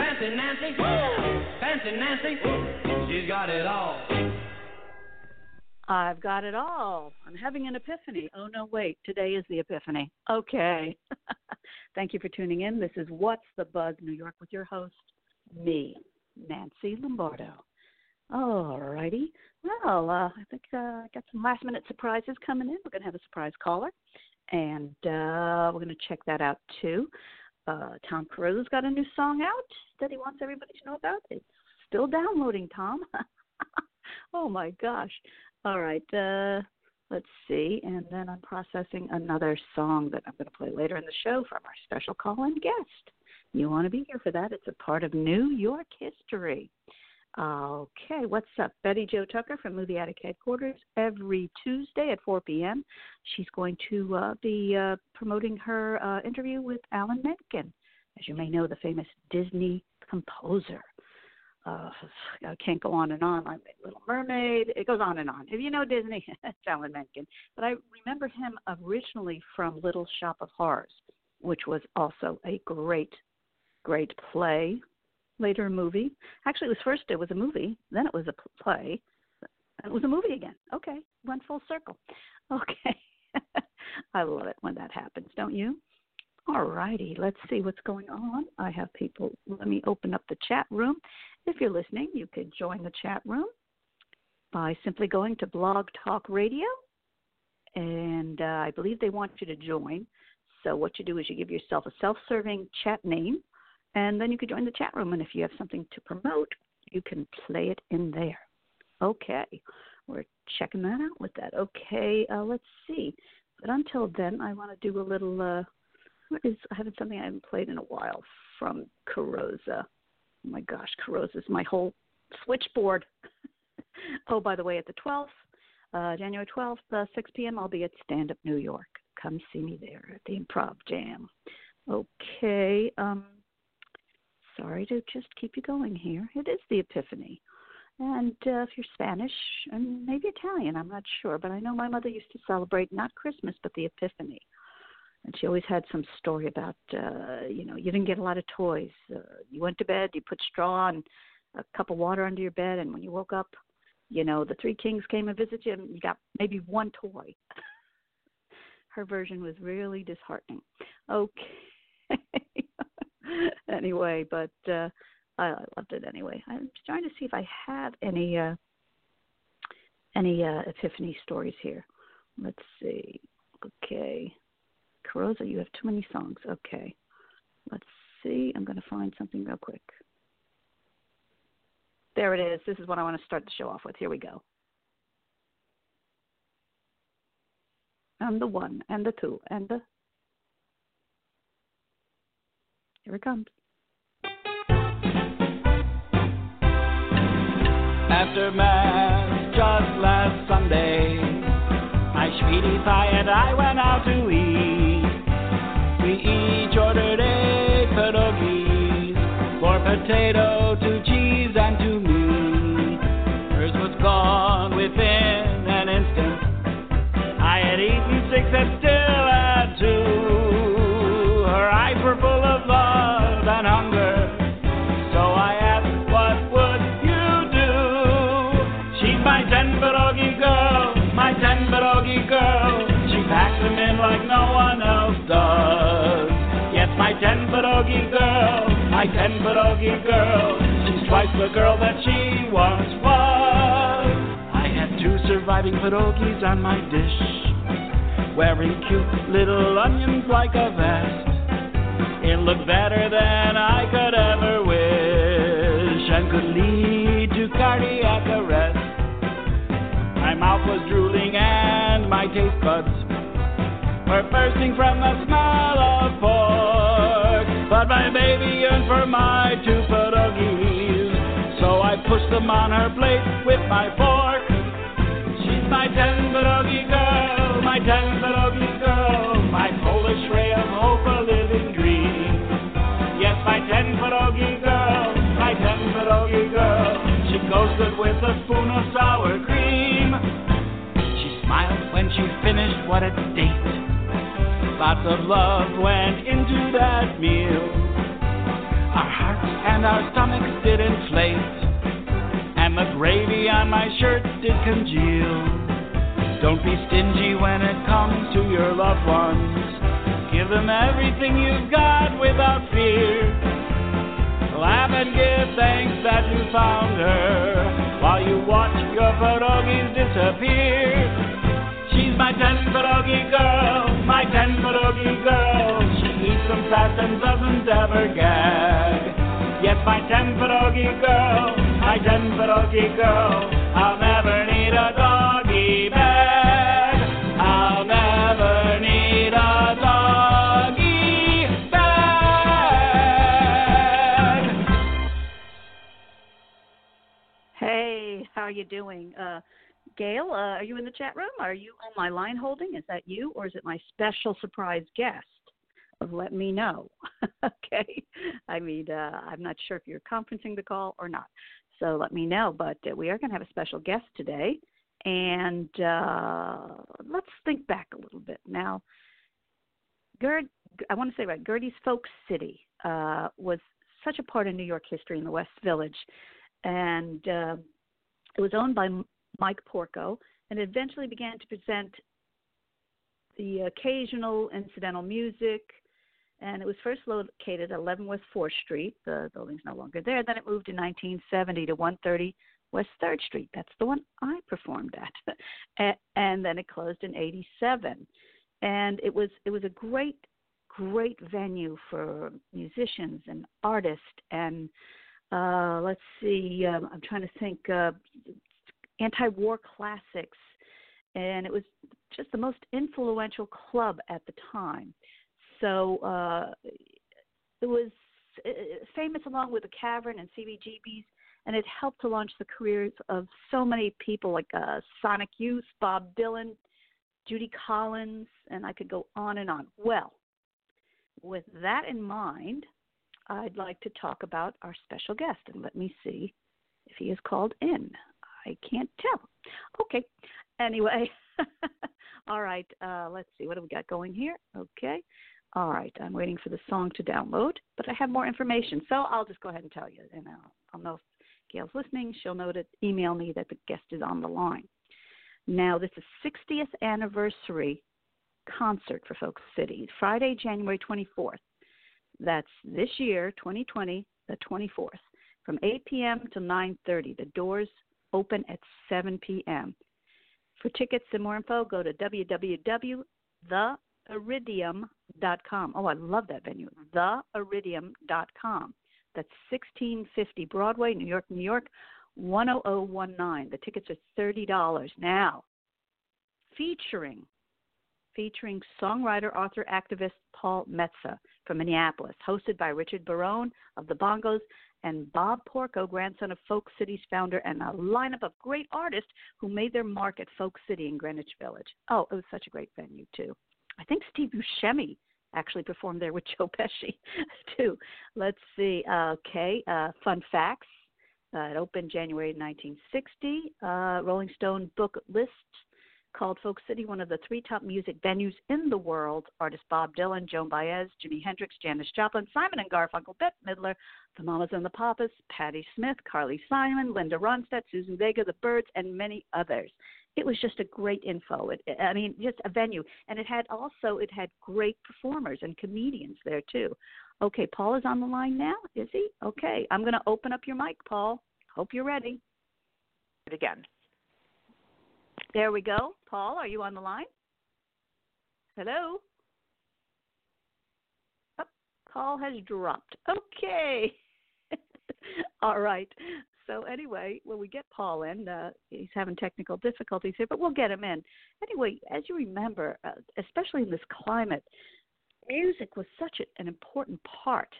Fancy Nancy, Fancy Nancy, she's got it all. I've got it all. I'm having an epiphany. Oh, no, wait. Today is the epiphany. Okay. Thank you for tuning in. This is What's the Buzz New York with your host, me, Nancy Lombardo. All righty. Well, uh, I think uh, I got some last minute surprises coming in. We're going to have a surprise caller, and uh, we're going to check that out too. Uh, Tom Cruise's got a new song out that he wants everybody to know about. It's still downloading, Tom. oh my gosh. All right. Uh, let's see. And then I'm processing another song that I'm going to play later in the show from our special call in guest. You want to be here for that. It's a part of New York history. Okay, what's up? Betty Joe Tucker from Movie Attic Headquarters every Tuesday at 4 p.m. She's going to uh, be uh, promoting her uh, interview with Alan Menken, as you may know, the famous Disney composer. Uh, I can't go on and on. Like Little Mermaid, it goes on and on. If you know Disney, it's Alan Menken. But I remember him originally from Little Shop of Horrors, which was also a great, great play later a movie. Actually, it was first it was a movie, then it was a play. It was a movie again. Okay, went full circle. Okay, I love it when that happens, don't you? All righty, let's see what's going on. I have people. Let me open up the chat room. If you're listening, you could join the chat room by simply going to Blog Talk Radio, and uh, I believe they want you to join. So what you do is you give yourself a self-serving chat name and then you could join the chat room. And if you have something to promote, you can play it in there. Okay, we're checking that out with that. Okay, uh, let's see. But until then, I want to do a little. Uh, what is? I haven't something I haven't played in a while from Carosa. Oh my gosh, Carosa is my whole switchboard. oh, by the way, at the 12th, uh, January 12th, uh, 6 p.m., I'll be at Stand Up New York. Come see me there at the Improv Jam. Okay. Um, sorry to just keep you going here. It is the Epiphany. And uh, if you're Spanish and maybe Italian, I'm not sure, but I know my mother used to celebrate not Christmas but the Epiphany. And she always had some story about, uh, you know, you didn't get a lot of toys. Uh, you went to bed, you put straw and a cup of water under your bed, and when you woke up, you know, the three kings came and visited you, and you got maybe one toy. Her version was really disheartening. Okay. anyway, but uh, I, loved it anyway. I'm trying to see if I have any uh, any uh, epiphany stories here. Let's see. Okay, Carosa, you have too many songs. Okay, let's see. I'm going to find something real quick. There it is. This is what I want to start the show off with. Here we go. And the one, and the two, and the Here it comes. After Mass just last Sunday, my sweetie pie and I went out to eat. We each ordered eight pierogies, four potato, two cheese, and two meat. Hers was gone within an instant. I had eaten six and my ten girl. She's twice the girl that she once was. I had two surviving pierogis on my dish, wearing cute little onions like a vest. It looked better than I could ever wish and could lead to cardiac arrest. My mouth was drooling and my taste buds were bursting from the smell of pork. But my baby yearned for my two pierogies, so I pushed them on her plate with my fork. She's my ten pierogi girl, my ten pierogi girl, my Polish ray of hope, a living dream. Yes, my ten pierogi girl, my ten pierogi girl, she goes good with a spoon of sour cream. She smiled when she finished, what a date. Lots of love went into that meal. Our hearts and our stomachs did inflate, and the gravy on my shirt did congeal. Don't be stingy when it comes to your loved ones. Give them everything you've got without fear. Laugh and give thanks that you found her while you watch your pierogies disappear. She's my ten pierogi girl, my ten pierogi girl. She eats them fast and doesn't ever gag. Yes, my ten pierogi girl, my ten pierogi girl. I'll never need a doggy bag. I'll never need a doggy bag. Hey, how are you doing? Uh, Gail, uh, are you in the chat room? Are you on my line holding? Is that you, or is it my special surprise guest? Let me know. okay. I mean, uh, I'm not sure if you're conferencing the call or not. So let me know. But uh, we are going to have a special guest today. And uh, let's think back a little bit. Now, Gerd, I want to say right, Gerde's Folk City uh, was such a part of New York history in the West Village. And uh, it was owned by Mike Porco, and eventually began to present the occasional incidental music. And it was first located at 11 West 4th Street. The building's no longer there. Then it moved in 1970 to 130 West 3rd Street. That's the one I performed at. and then it closed in 87. And it was it was a great great venue for musicians and artists and uh let's see um, i'm trying to think uh anti-war classics, and it was just the most influential club at the time. So uh, it was famous along with the Cavern and CBGBs, and it helped to launch the careers of so many people like uh, Sonic Youth, Bob Dylan, Judy Collins, and I could go on and on. Well, with that in mind, I'd like to talk about our special guest, and let me see if he is called in. I can't tell. Okay. Anyway, all right. Uh, let's see. What do we got going here? Okay. All right. I'm waiting for the song to download, but I have more information. So I'll just go ahead and tell you. And I'll, I'll know if Gail's listening. She'll know to email me that the guest is on the line. Now, this is 60th anniversary concert for Folk City, Friday, January 24th. That's this year, 2020, the 24th, from 8 p.m. to 9:30. The doors open at 7 p.m. For tickets and more info, go to www.theiridium.com. Oh, I love that venue. Theiridium.com. That's 1650 Broadway, New York, New York, 10019. The tickets are $30. Now, featuring featuring songwriter, author, activist Paul Metsa from Minneapolis, hosted by Richard Barone of the Bongos and Bob Porco, grandson of Folk City's founder, and a lineup of great artists who made their mark at Folk City in Greenwich Village. Oh, it was such a great venue, too. I think Steve Buscemi actually performed there with Joe Pesci, too. Let's see. Okay, uh, fun facts. Uh, it opened January 1960. Uh, Rolling Stone book list called Folk City one of the three top music venues in the world. Artists Bob Dylan, Joan Baez, Jimi Hendrix, Janis Joplin, Simon and Garfunkel, Bette Midler, the Mamas and the Papas, Patti Smith, Carly Simon, Linda Ronstadt, Susan Vega, the Byrds, and many others. It was just a great info. It, I mean, just a venue, and it had also it had great performers and comedians there too. Okay, Paul is on the line now. Is he? Okay, I'm going to open up your mic, Paul. Hope you're ready. Again. There we go. Paul, are you on the line? Hello? Oh, call has dropped. Okay. All right. So anyway, when we get Paul in, uh, he's having technical difficulties here, but we'll get him in. Anyway, as you remember, uh, especially in this climate, music was such an important part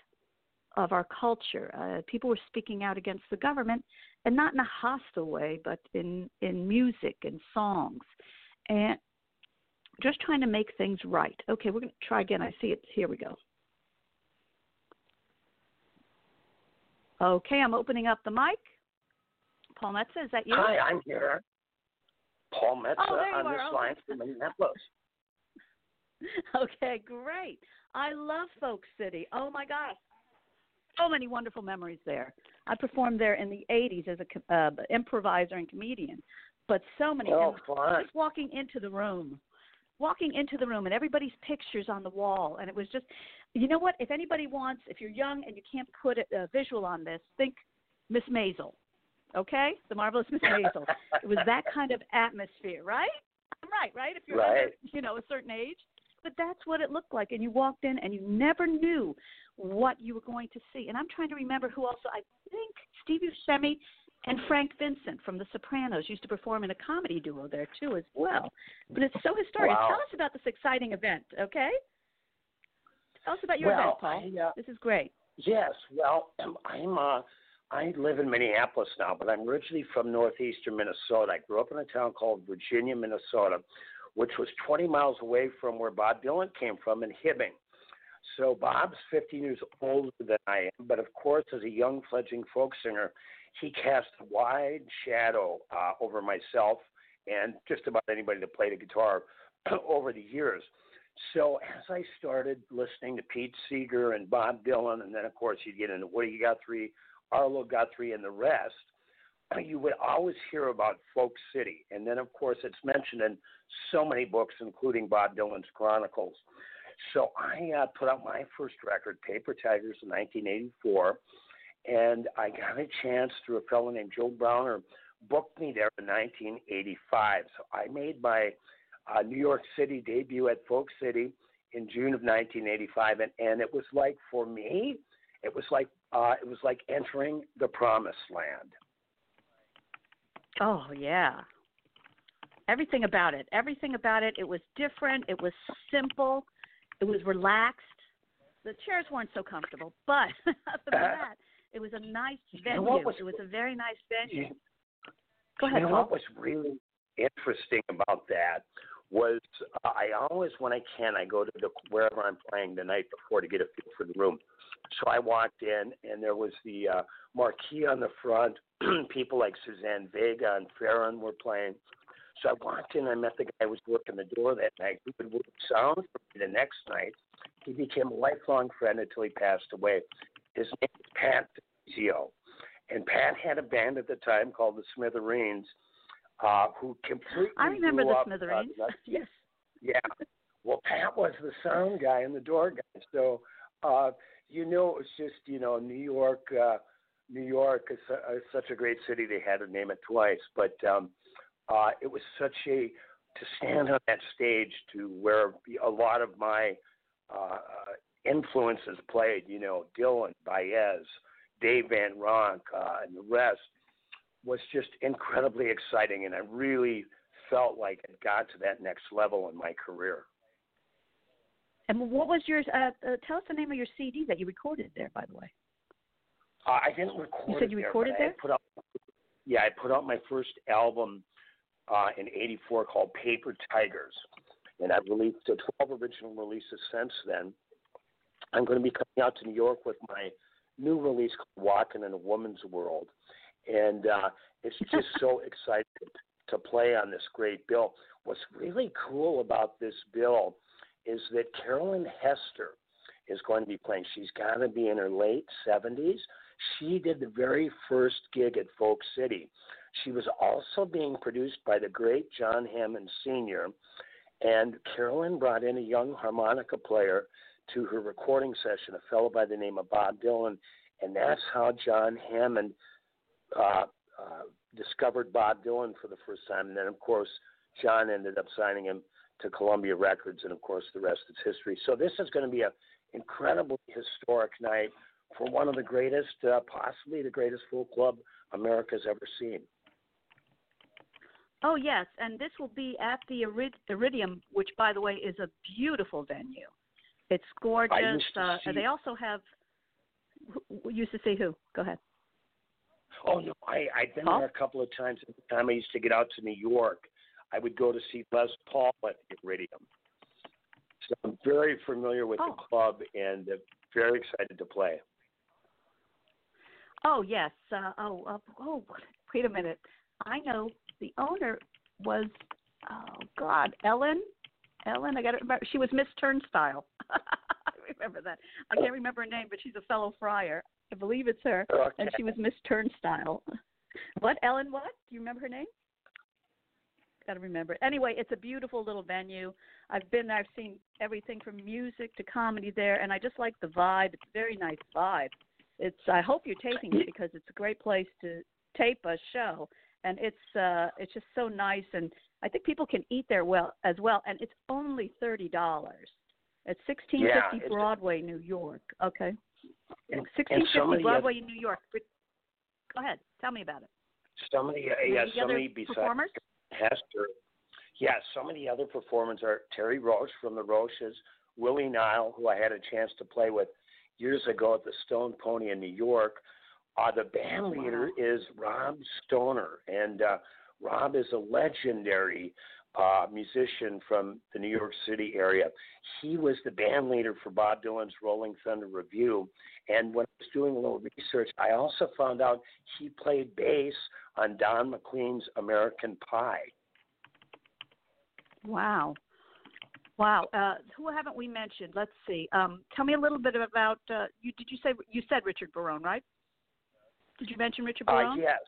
of our culture. Uh, people were speaking out against the government, and not in a hostile way, but in in music and songs, and just trying to make things right. Okay, we're going to try again. I see it. Here we go. Okay, I'm opening up the mic. Paul Metsa, is that you? Hi, I'm here. Paul Metsa Oh, on are. this Oh. line from Minneapolis. Okay, great. I love Folk City. Oh my gosh, so many wonderful memories there. I performed there in the '80s as a uh, improviser and comedian, but so many. Oh, fun. just walking into the room, walking into the room, and everybody's pictures on the wall, and it was just, you know what? If anybody wants, if you're young and you can't put a, a visual on this, think Miss Maisel. Okay, the marvelous Miss Maisel. it was that kind of atmosphere, right? I'm right, right? If you're Right. under, you know, a certain age. But that's what it looked like. And you walked in and you never knew what you were going to see. And I'm trying to remember who also, I think Steve Buscemi and Frank Vincent from The Sopranos used to perform in a comedy duo there too as well. But it's so historic. Wow. Tell us about this exciting event, okay? Tell us about your well, event, Paul. I, uh, this is great. yes. Well, I'm. Uh, I live in Minneapolis now, but I'm originally from northeastern Minnesota. I grew up in a town called Virginia, Minnesota, which was 20 miles away from where Bob Dylan came from in Hibbing. So Bob's 15 years older than I am, but of course, as a young fledgling folk singer, he cast a wide shadow uh, over myself and just about anybody that played a guitar over the years. So as I started listening to Pete Seeger and Bob Dylan, and then of course you'd get into Woody Guthrie, Arlo Guthrie, and the rest, you would always hear about Folk City. And then of course it's mentioned in so many books, including Bob Dylan's Chronicles. So I uh, put out my first record, Paper Tigers, in 1984, and I got a chance through a fellow named Joe Browner booked me there in 1985. So I made my uh, New York City debut at Folk City in June of 1985, and, and it was like for me, it was like uh, it was like entering the promised land. Oh yeah. Everything about it. Everything about it. It was different. It was simple. It was relaxed. The chairs weren't so comfortable, but other than that, it was a nice venue. was- it was a very nice venue. You- Go ahead, you know Paul. what was really interesting about that was uh, I always, when I can, I go to the, wherever I'm playing the night before to get a feel for the room. So I walked in, and there was the uh, marquee on the front. People like Suzanne Vega and Farron were playing. So I walked in, I met the guy who was working the door that night. He would work sound for me the next night. He became a lifelong friend until he passed away. His name was Pat Zio. And Pat had a band at the time called the Smithereens, uh, who completely I remember the up, Smithereens. Uh, yes. yeah. Well, Pat was the sound guy and the door guy. So, uh, you know, it's just, you know, New York, uh, New York is, is such a great city. They had to name it twice. But um, uh, it was such a, to stand on that stage to where a lot of my uh, influences played, you know, Dylan, Baez, Dave Van Ronk, uh, and the rest was just incredibly exciting. And I really felt like it got to that next level in my career. And what was your? Uh, uh, tell us the name of your CD that you recorded there, by the way. Uh, I didn't record. You said you there, recorded there? put out, yeah, I put out my first album uh, in '84 called Paper Tigers, and I've released uh, 12 original releases since then. I'm going to be coming out to New York with my new release called Walking in a Woman's World, and uh, it's just so exciting to play on this great bill. What's really cool about this bill is that Carolyn Hester is going to be playing. She's got to be in her late 70s. She did the very first gig at Folk City. She was also being produced by the great John Hammond Sr., and Carolyn brought in a young harmonica player to her recording session, a fellow by the name of Bob Dylan, and that's how John Hammond uh, uh, discovered Bob Dylan for the first time. And then, of course, John ended up signing him to Columbia Records, and of course, the rest is history. So this is going to be an incredibly historic night for one of the greatest, uh, possibly the greatest folk club America's ever seen. Oh yes, and this will be at the Irid- Iridium, which, by the way, is a beautiful venue. It's gorgeous. used to Uh, see- they also have. who used to see who? Go ahead. Oh no, I I've been there a couple of times. At the time I used to get out to New York, I would go to see Les Paul at Iridium. So I'm very familiar with Oh. the club and very excited to play. Oh yes. Uh, oh, uh, oh. Wait a minute. I know the owner was. Oh God, Ellen. Ellen. I got to remember. She was Miss Turnstile. I remember that. I can't remember her name, but she's a fellow friar. I believe it's her, Okay. and she was Miss Turnstile. What Ellen? What? Do you remember her name? Got to remember. it. Anyway, it's a beautiful little venue. I've been there. I've seen everything from music to comedy there, and I just like the vibe. It's a very nice vibe. It's. I hope you're taping it because it's a great place to tape a show, and it's. uh It's just so nice, and I think people can eat there well as well. And it's only thirty dollars. It's sixteen Yeah, fifty it's- Broadway, New York. Okay. Sixteen fifty Sixteen and some fifty of the Broadway in New York. Go ahead. Tell me about it. some of uh, yeah somebody besides performers? Hester. Yeah, some of the other performers are Terre Roche from the Roches, Willie Nile, who I had a chance to play with years ago at the Stone Pony in New York. Uh, the band Wow. leader is Rob Stoner, and uh, Rob is a legendary uh, musician from the New York City area. He was the band leader for Bob Dylan's Rolling Thunder Revue. And when I was doing a little research, I also found out he played bass on Don McLean's American Pie. Wow. Wow. Uh, who haven't we mentioned? Let's see. Um, tell me a little bit about uh, you. Did you say you said Richard Barone, right? Did you mention Richard Uh, Barone? yes,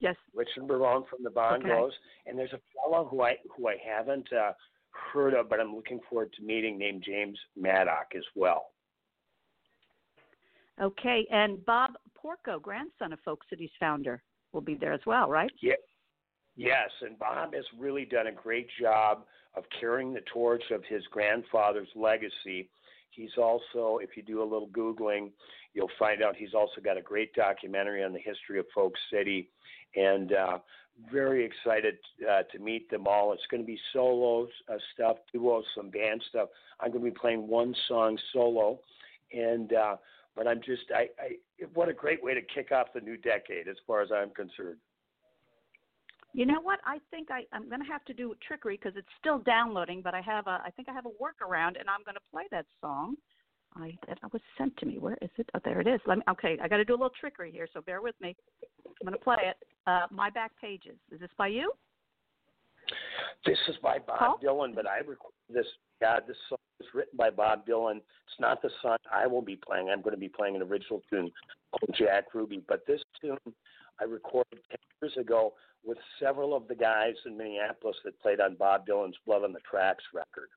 Yes. Richard Barone from the Bongos, and there's a fellow who I who I haven't uh, heard of, but I'm looking forward to meeting, named James Maddock as well. Okay. And Bob Porco, grandson of Folk City's founder, will be there as well, right? Yeah. Yes, and Bob has really done a great job of carrying the torch of his grandfather's legacy. He's also, if you do a little Googling, you'll find out he's also got a great documentary on the history of Folk City. And uh, very excited uh, to meet them all. It's going to be solo uh, stuff, duos, some band stuff. I'm going to be playing one song solo. And, uh, but I'm just, I, I, what a great way to kick off the new decade as far as I'm concerned. You know what? I think I, I'm going to have to do trickery because it's still downloading, but I have a, I think I have a workaround, and I'm going to play that song. I that was sent to me. Where is it? Oh, there it is. Let me. Okay, I got to do a little trickery here, so bear with me. I'm going to play it. Uh, My back pages. Is this by you? This is by Bob Paul? Dylan, but I recorded this. Yeah, this song is written by Bob Dylan. It's not the song I will be playing. I'm going to be playing an original tune called Jack Ruby. But this tune I recorded 10 years ago with several of the guys in Minneapolis that played on Bob Dylan's Blood on the Tracks record.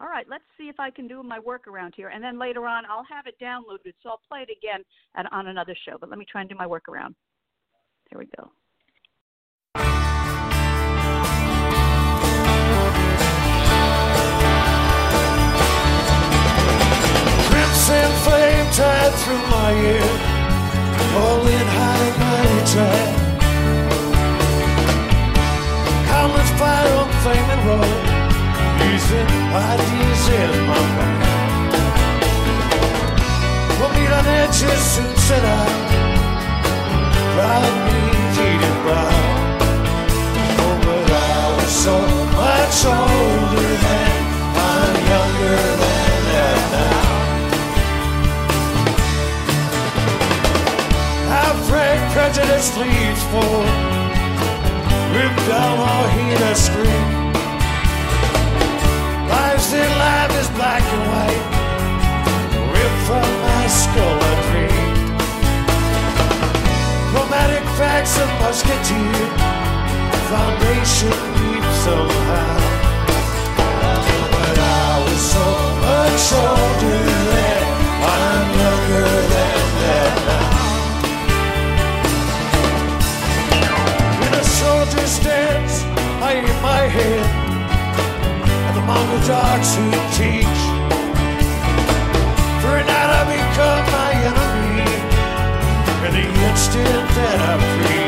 All right, let's see if I can do my workaround here, and then later on I'll have it downloaded, so I'll play it again at, on another show. But let me try and do my workaround. Here we go. Crimson flame tied through my ear, rolling high and mighty track. Common fire on flaming road, using ideas in my mind. We'll meet on edges soon set out. Proud me, heated brow. Oh, but I was so much older then. I'm younger than that now. Frank prejudice for Rip down all heat scream black and white. Ripped from my skull a dream. Chromatic facts of musketeer. Foundation deep somehow. But I was so much older then Mongol dogs who teach. For now I become my enemy in the instant that I preach.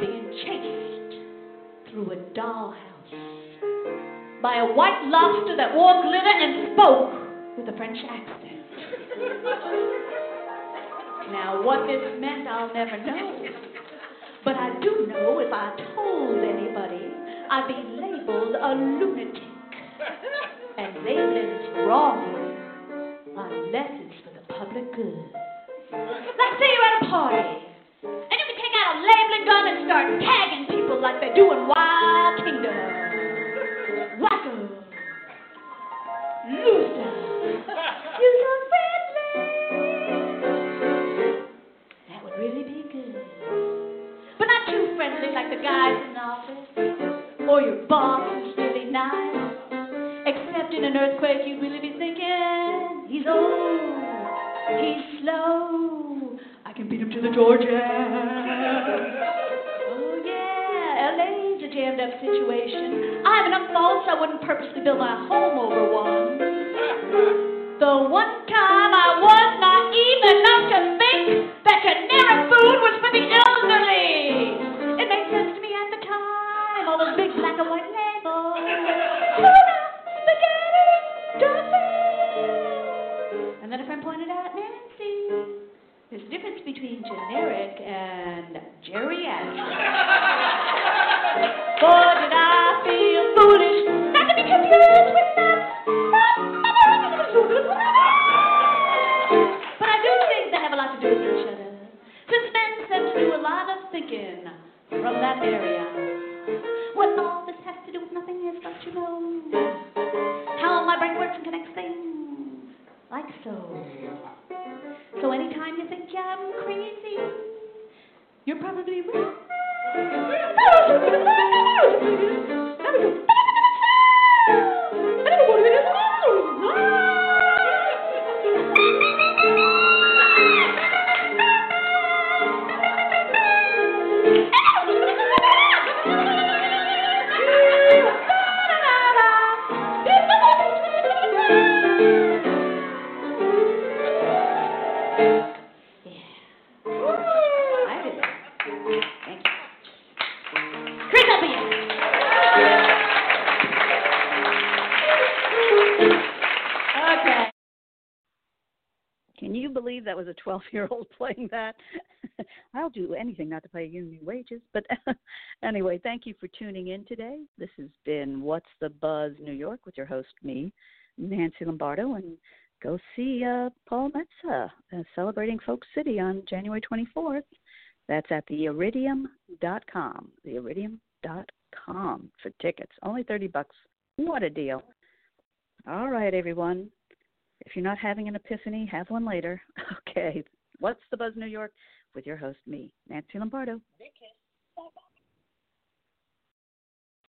Being chased through a dollhouse by a white lobster that wore glitter and spoke with a French accent. now, what this meant, I'll never know. But I do know if I told anybody, I'd be labeled a lunatic. And labeling's wrong unless it's for the public good. Like say you're at a party, a labeling gun and start tagging people like they do in Wild Kingdom. Wacko. Loser. You so friendly. That would really be good. But not too friendly like the guys in the office. Or your boss who's really nice. Except in an earthquake, you'd really be thinking, he's old, he's slow. I can beat him to the Georgia. Jammed up situation. I have enough faults, I wouldn't purposely build my home over one. The one time I was not even again from that area. What all this has to do with nothing is don't you know how my brain works and connects things like so. So anytime you think yeah, I'm crazy, you're probably right. Believe that was a 12 year old playing that? I'll do anything not to pay union wages. But anyway, thank you for tuning in today. This has been What's the Buzz New York with your host, me, Nancy Lombardo. And go see uh, Paul Metsa uh, celebrating Folk City on January 24th. That's at theiridium.com. Theiridium.com for tickets. Only 30 bucks. What a deal. All right, everyone. If you're not having an epiphany, have one later. Okay. What's the Buzz New York with your host, me, Nancy Lombardo.